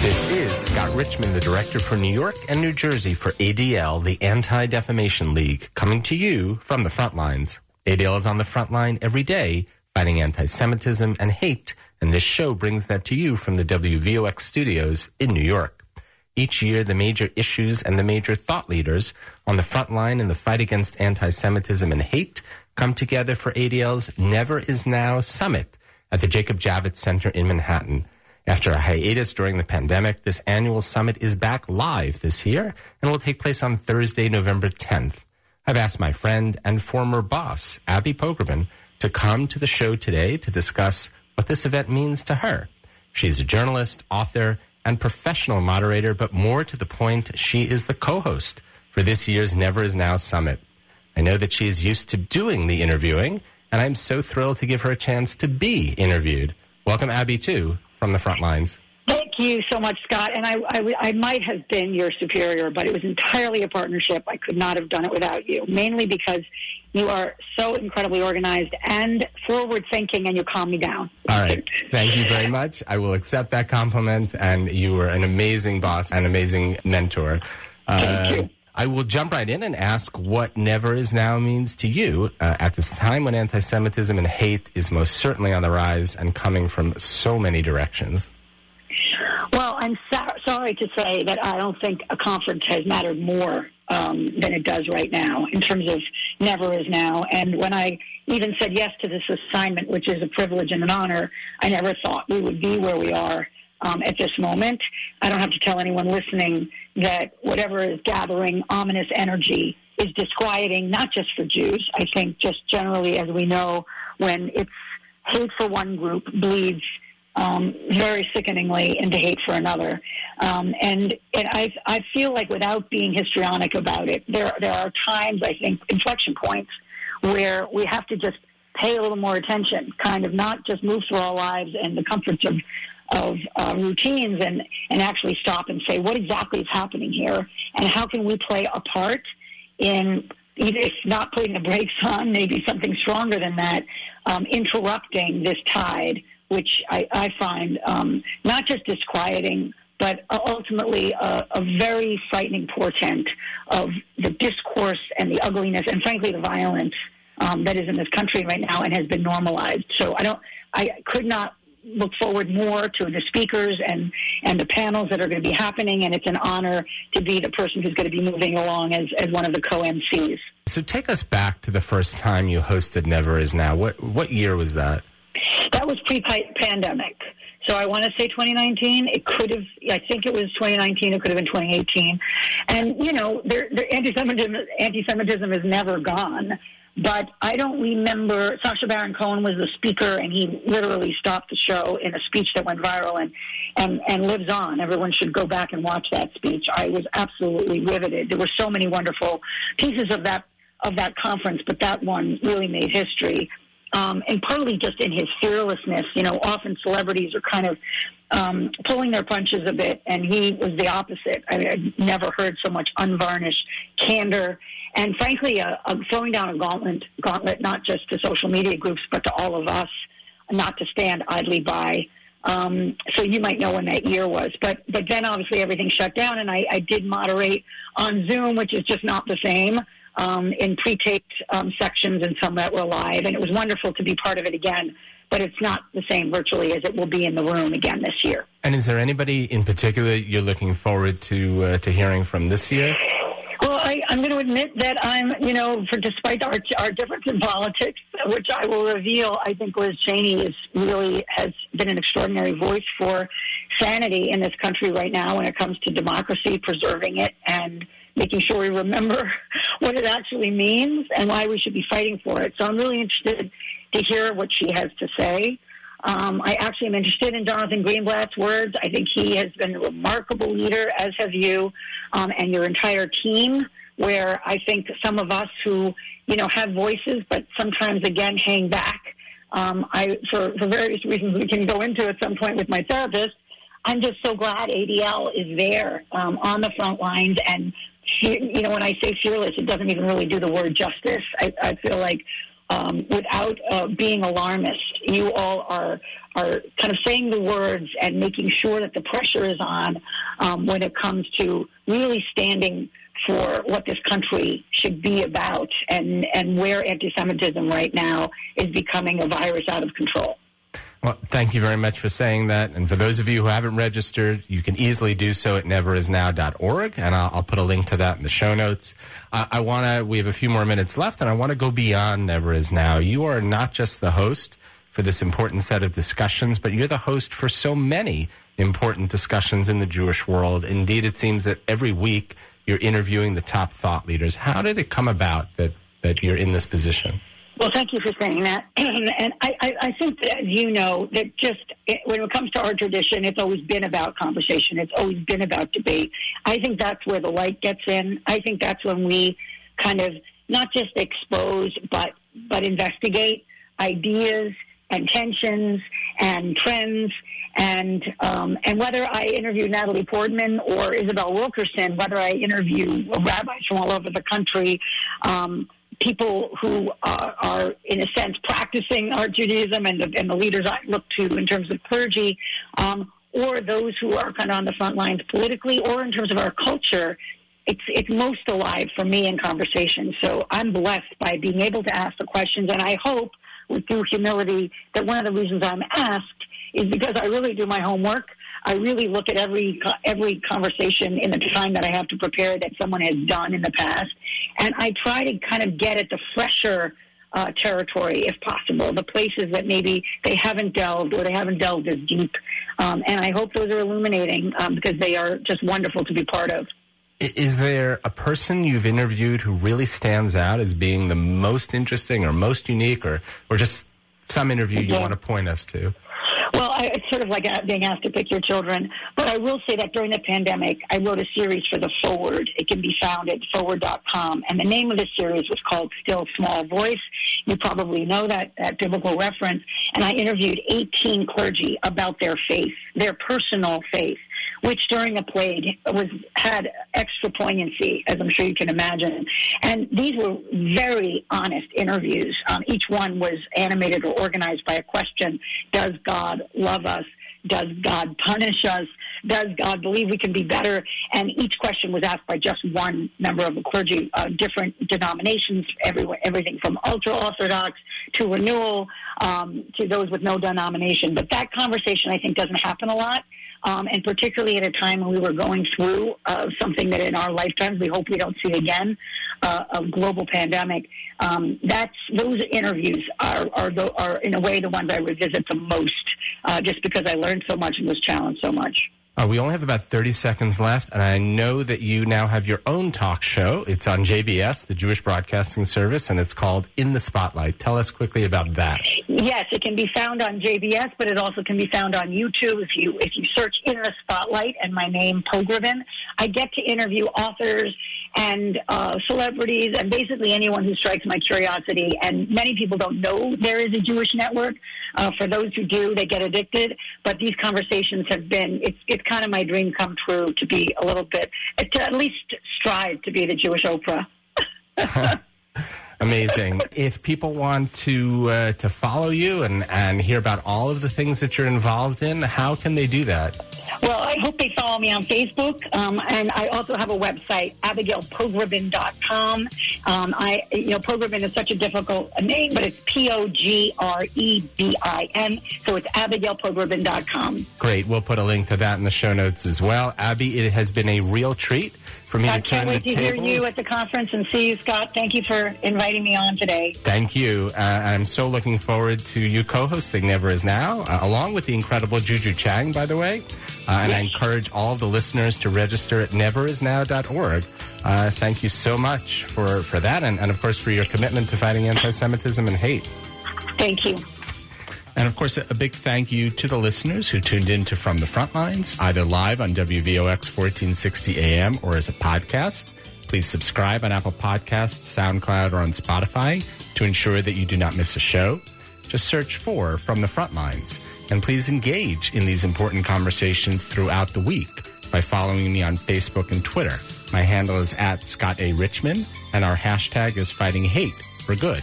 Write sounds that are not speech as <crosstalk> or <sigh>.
This is Scott Richmond, the director for New York and New Jersey for ADL, the Anti Defamation League, coming to you from the front lines. ADL is on the front line every day, fighting anti Semitism and hate, and this show brings that to you from the WVOX studios in New York. Each year, the major issues and the major thought leaders on the front line in the fight against anti Semitism and hate come together for ADL's Never Is Now Summit at the Jacob Javits Center in Manhattan. After a hiatus during the pandemic, this annual summit is back live this year and will take place on Thursday, November 10th. I've asked my friend and former boss, Abby Pogrebin, to come to the show today to discuss what this event means to her. She's a journalist, author, and professional moderator, but more to the point, she is the co-host for this year's Never Is Now Summit. I know that she is used to doing the interviewing, and I'm so thrilled to give her a chance to be interviewed. Welcome, Abby, too, from the front lines. Thank you so much, Scott. And I, I, I, might have been your superior, but it was entirely a partnership. I could not have done it without you, mainly because you are so incredibly organized and forward thinking, and you calm me down. All right. Thank you very much. I will accept that compliment. And you were an amazing boss and amazing mentor. Thank uh, you. I will jump right in and ask what never is now means to you uh, at this time when anti Semitism and hate is most certainly on the rise and coming from so many directions. Well, I'm so- sorry to say that I don't think a conference has mattered more um, than it does right now in terms of never is now. And when I even said yes to this assignment, which is a privilege and an honor, I never thought we would be where we are um, at this moment. I don't have to tell anyone listening that whatever is gathering ominous energy is disquieting, not just for Jews. I think just generally, as we know, when it's hate for one group bleeds um, very sickeningly into hate for another. Um, and and I, I feel like without being histrionic about it, there, there are times, I think, inflection points where we have to just pay a little more attention, kind of not just move through our lives and the comforts of of uh, routines and, and actually stop and say, what exactly is happening here? And how can we play a part in if not putting the brakes on, maybe something stronger than that, um, interrupting this tide, which I, I find um, not just disquieting, but ultimately a, a, very frightening portent of the discourse and the ugliness and frankly the violence um, that is in this country right now and has been normalized. So I don't, I could not look forward more to the speakers and, and the panels that are going to be happening. And it's an honor to be the person who's going to be moving along as, as one of the co-MCs. So take us back to the first time you hosted Never Is Now. What, what year was that? That was pre-pandemic. So I want to say 2019. It could have, I think it was 2019. It could have been 2018. And, you know, there, there, anti-Semitism, anti-Semitism is never gone. But I don't remember. Sacha Baron Cohen was the speaker, and he literally stopped the show in a speech that went viral and and and lives on. Everyone should go back and watch that speech. I was absolutely riveted. There were so many wonderful pieces of that of that conference, but that one really made history. Um, and partly just in his fearlessness. You know, often celebrities are kind of um, pulling their punches a bit, and he was the opposite. I mean, I've never heard so much unvarnished candor and frankly, uh, uh, throwing down a gauntlet, gauntlet not just to social media groups, but to all of us, not to stand idly by. Um, so you might know when that year was, but but then obviously everything shut down, and I, I did moderate on Zoom, which is just not the same. Um, in pre-taped um, sections and some that were live, and it was wonderful to be part of it again. But it's not the same virtually as it will be in the room again this year. And is there anybody in particular you're looking forward to uh, to hearing from this year? Well, I, I'm going to admit that I'm, you know, for despite our our difference in <laughs> politics, which I will reveal, I think Liz Cheney is really has been an extraordinary voice for sanity in this country right now when it comes to democracy, preserving it, and making sure we remember what it actually means and why we should be fighting for it. So I'm really interested to hear what she has to say. Um, I actually am interested in Jonathan Greenblatt's words. I think he has been a remarkable leader, as have you um, and your entire team. Where I think some of us who, you know, have voices, but sometimes again hang back. Um, I, for, for various reasons we can go into at some point with my therapist. I'm just so glad ADL is there um, on the front lines and you know, when I say fearless, it doesn't even really do the word justice. I, I feel like um, without uh, being alarmist. You all are are kind of saying the words and making sure that the pressure is on um, when it comes to really standing for what this country should be about and, and where anti-Semitism right now is becoming a virus out of control. Well, thank you very much for saying that. And for those of you who haven't registered, you can easily do so at neverisnow.org. And I'll, I'll put a link to that in the show notes. Uh, I want to, we have a few more minutes left, and I want to go beyond Never Is Now. You are not just the host for this important set of discussions, but you're the host for so many important discussions in the Jewish world. Indeed, it seems that every week you're interviewing the top thought leaders. How did it come about that, that you're in this position? Well, thank you for saying that. <clears throat> and I, I, I think that, as you know, that just it, when it comes to our tradition, it's always been about conversation. It's always been about debate. I think that's where the light gets in. I think that's when we kind of not just expose, but but investigate ideas and tensions and trends and um, and whether I interview Natalie Portman or Isabel Wilkerson, whether I interview rabbis from all over the country, um, people who are, are, in a sense, practicing our Judaism and the, and the leaders I look to in terms of clergy, um, or those who are kind of on the front lines politically, or in terms of our culture, it's it's most alive for me in conversation. So I'm blessed by being able to ask the questions, and I hope, with due humility, that one of the reasons I'm asked is because I really do my homework. I really look at every every conversation in the time that I have to prepare that someone has done in the past, and I try to kind of get at the fresher uh, territory if possible, the places that maybe they haven't delved or they haven't delved as deep. Um, and I hope those are illuminating um, because they are just wonderful to be part of. Is there a person you've interviewed who really stands out as being the most interesting or most unique or, or just some interview you want to point us to? Well, I, it's sort of like uh, being asked to pick your children. But I will say that during the pandemic, I wrote a series for the Forward. It can be found at forward.com. And the name of the series was called Still Small Voice. You probably know that, that biblical reference. And I interviewed 18 clergy about their faith, their personal faith which during the plague was had extra poignancy, as I'm sure you can imagine. And these were very honest interviews. Um, each one was animated or organized by a question: Does God love us? Does God punish us? Does God believe we can be better? And each question was asked by just one member of the clergy, uh, different denominations, everywhere, everything from ultra orthodox to renewal um, to those with no denomination. But that conversation, I think, doesn't happen a lot um, and particularly at a time when we were going through uh, something that in our lifetimes we hope we don't see again, uh, a global pandemic. Um, that's those interviews are are, the, are in a way the ones I revisit the most, uh, just because I learned so much and was challenged so much. Uh, we only have about 30 seconds left, and I know that you now have your own talk show. It's on JBS, the Jewish Broadcasting Service, and it's called In the Spotlight. Tell us quickly about that. Yes, it can be found on JBS, but it also can be found on YouTube. If you if you search In the Spotlight and my name Pogrebin, I get to interview authors and uh, celebrities and basically anyone who strikes my curiosity. And many people don't know there is a Jewish network. Uh, for those who do, they get addicted. But these conversations have been, it's, it's kind of my dream come true to be a little bit, to at least strive to be the Jewish Oprah. <laughs> Amazing. if people want to uh, to follow you and, and hear about all of the things that you're involved in, how can they do that? Well, I hope they follow me on Facebook. Um, and I also have a website, abigailpogrebin.com. Um, I, you know, Pogrebin is such a difficult name, but it's P O G R E B I N. So it's abigailpogrebin.com. Great. We'll put a link to that in the show notes as well. Abby, it has been a real treat for me I to turn can't wait to tables. hear you at the conference and see you, Scott. Thank you for inviting me on today. Thank you. Uh, I'm so looking forward to you co-hosting Never Is Now, uh, along with the incredible Juju Chang, by the way. Uh, and I encourage all the listeners to register at neverisnow.org. Uh, thank you so much for, for that, and, and of course for your commitment to fighting anti-Semitism and hate. Thank you. And of course, a big thank you to the listeners who tuned in to From the Front Lines, either live on WVOX 1460 AM or as a podcast. Please subscribe on Apple Podcasts, SoundCloud, or on Spotify to ensure that you do not miss a show. Just search for From the Front Lines. And please engage in these important conversations throughout the week by following me on Facebook and Twitter. My handle is at Scott A. Richmond, and our hashtag is Fighting Hate for Good.